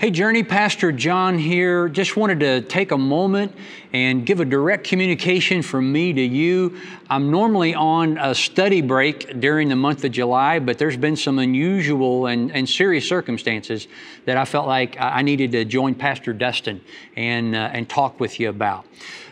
Hey, Journey, Pastor John here. Just wanted to take a moment and give a direct communication from me to you. I'm normally on a study break during the month of July, but there's been some unusual and, and serious circumstances that I felt like I needed to join Pastor Dustin and, uh, and talk with you about.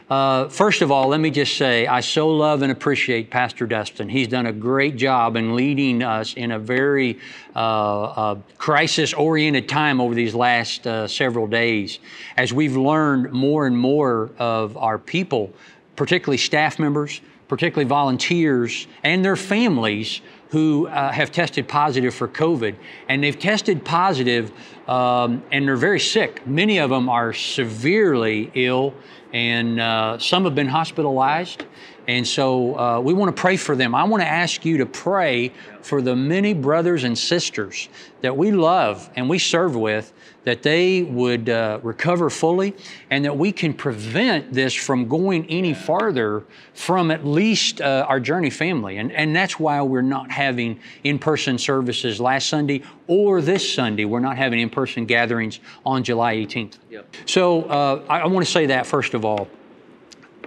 Uh, first of all, let me just say I so love and appreciate Pastor Dustin. He's done a great job in leading us in a very uh, uh, crisis oriented time over these last uh, several days as we've learned more and more of our people, particularly staff members, particularly volunteers, and their families who uh, have tested positive for COVID. And they've tested positive um, and they're very sick. Many of them are severely ill and uh, some have been hospitalized. And so uh, we want to pray for them. I want to ask you to pray for the many brothers and sisters that we love and we serve with, that they would uh, recover fully and that we can prevent this from going any farther from at least uh, our Journey family. And, and that's why we're not having in person services last Sunday or this Sunday. We're not having in person gatherings on July 18th. Yep. So uh, I, I want to say that first of all.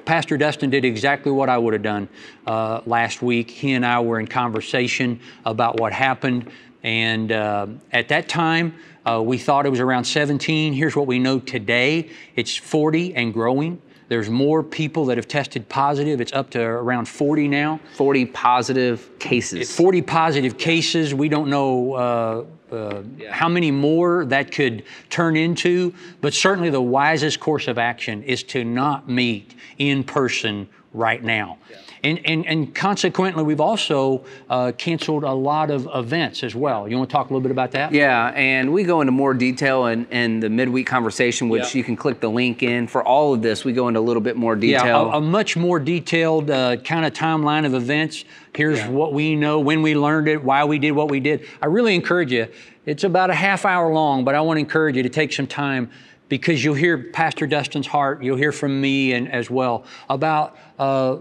Pastor Dustin did exactly what I would have done uh, last week. He and I were in conversation about what happened. And uh, at that time, uh, we thought it was around 17. Here's what we know today it's 40 and growing. There's more people that have tested positive. It's up to around 40 now. 40 positive cases. 40 positive cases. We don't know uh, uh, yeah. how many more that could turn into, but certainly the wisest course of action is to not meet in person right now. Yeah. And, and, and consequently, we've also uh, canceled a lot of events as well. You want to talk a little bit about that? Yeah, and we go into more detail in, in the midweek conversation, which yeah. you can click the link in. For all of this, we go into a little bit more detail. Yeah, a, a much more detailed uh, kind of timeline of events. Here's yeah. what we know, when we learned it, why we did what we did. I really encourage you. It's about a half hour long, but I want to encourage you to take some time because you'll hear Pastor Dustin's heart, you'll hear from me and as well about uh,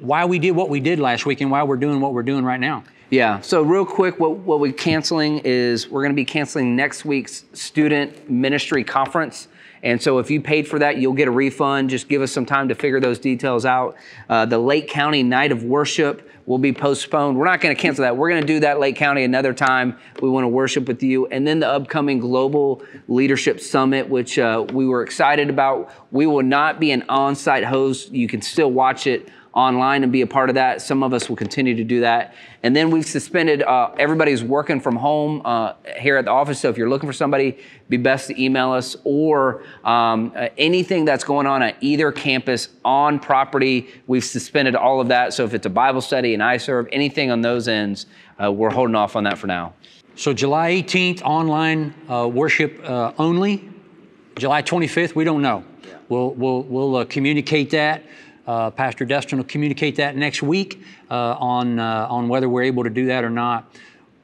why we did what we did last week and why we're doing what we're doing right now. Yeah. So real quick, what, what we're canceling is we're going to be canceling next week's student ministry conference. And so if you paid for that, you'll get a refund. Just give us some time to figure those details out. Uh, the Lake County Night of Worship will be postponed. We're not going to cancel that. We're going to do that Lake County another time. We want to worship with you. And then the upcoming Global Leadership Summit, which uh, we were excited about. We will not be an on site host. You can still watch it online and be a part of that. Some of us will continue to do that. And then we've suspended, uh, everybody's working from home uh, here at the office. So if you're looking for somebody, be best to email us or um, uh, anything that's going on at either campus on property. We've suspended all of that. So if it's a Bible study, and I serve, anything on those ends, uh, we're holding off on that for now. So July 18th, online uh, worship uh, only. July 25th, we don't know. Yeah. We'll, we'll, we'll communicate that. Uh, Pastor Dustin will communicate that next week uh, on, uh, on whether we're able to do that or not.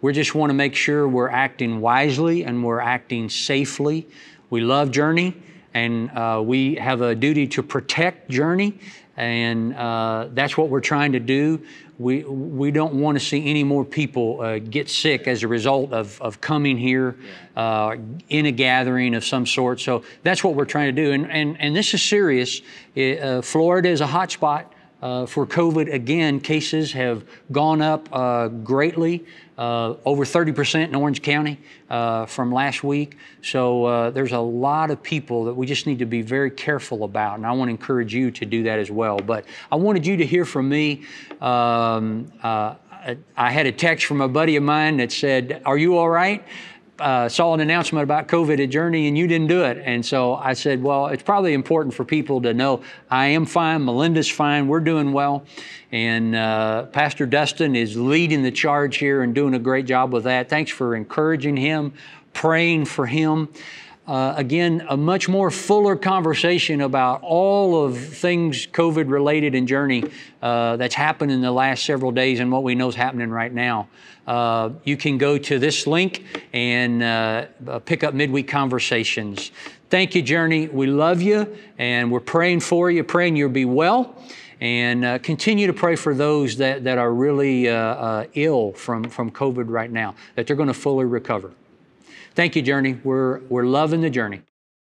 We just want to make sure we're acting wisely and we're acting safely. We love Journey and uh, we have a duty to protect Journey, and uh, that's what we're trying to do we, we don't want to see any more people uh, get sick as a result of, of coming here uh, in a gathering of some sort. So that's what we're trying to do. And, and, and this is serious. Uh, Florida is a hot spot uh, for COVID. Again, cases have gone up uh, greatly uh, over 30% in Orange County uh, from last week. So uh, there's a lot of people that we just need to be very careful about, and I want to encourage you to do that as well. But I wanted you to hear from me. Um, uh, I had a text from a buddy of mine that said, Are you all right? Uh, saw an announcement about COVID at Journey and you didn't do it. And so I said, well, it's probably important for people to know I am fine, Melinda's fine, we're doing well. And uh, Pastor Dustin is leading the charge here and doing a great job with that. Thanks for encouraging him, praying for him. Uh, again, a much more fuller conversation about all of things COVID related and Journey uh, that's happened in the last several days and what we know is happening right now. Uh, you can go to this link and uh, uh, pick up midweek conversations. Thank you, Journey. We love you and we're praying for you, praying you'll be well. And uh, continue to pray for those that, that are really ill from, from COVID right now, that they're going to fully recover. Thank you, Journey. We're, we're loving the journey.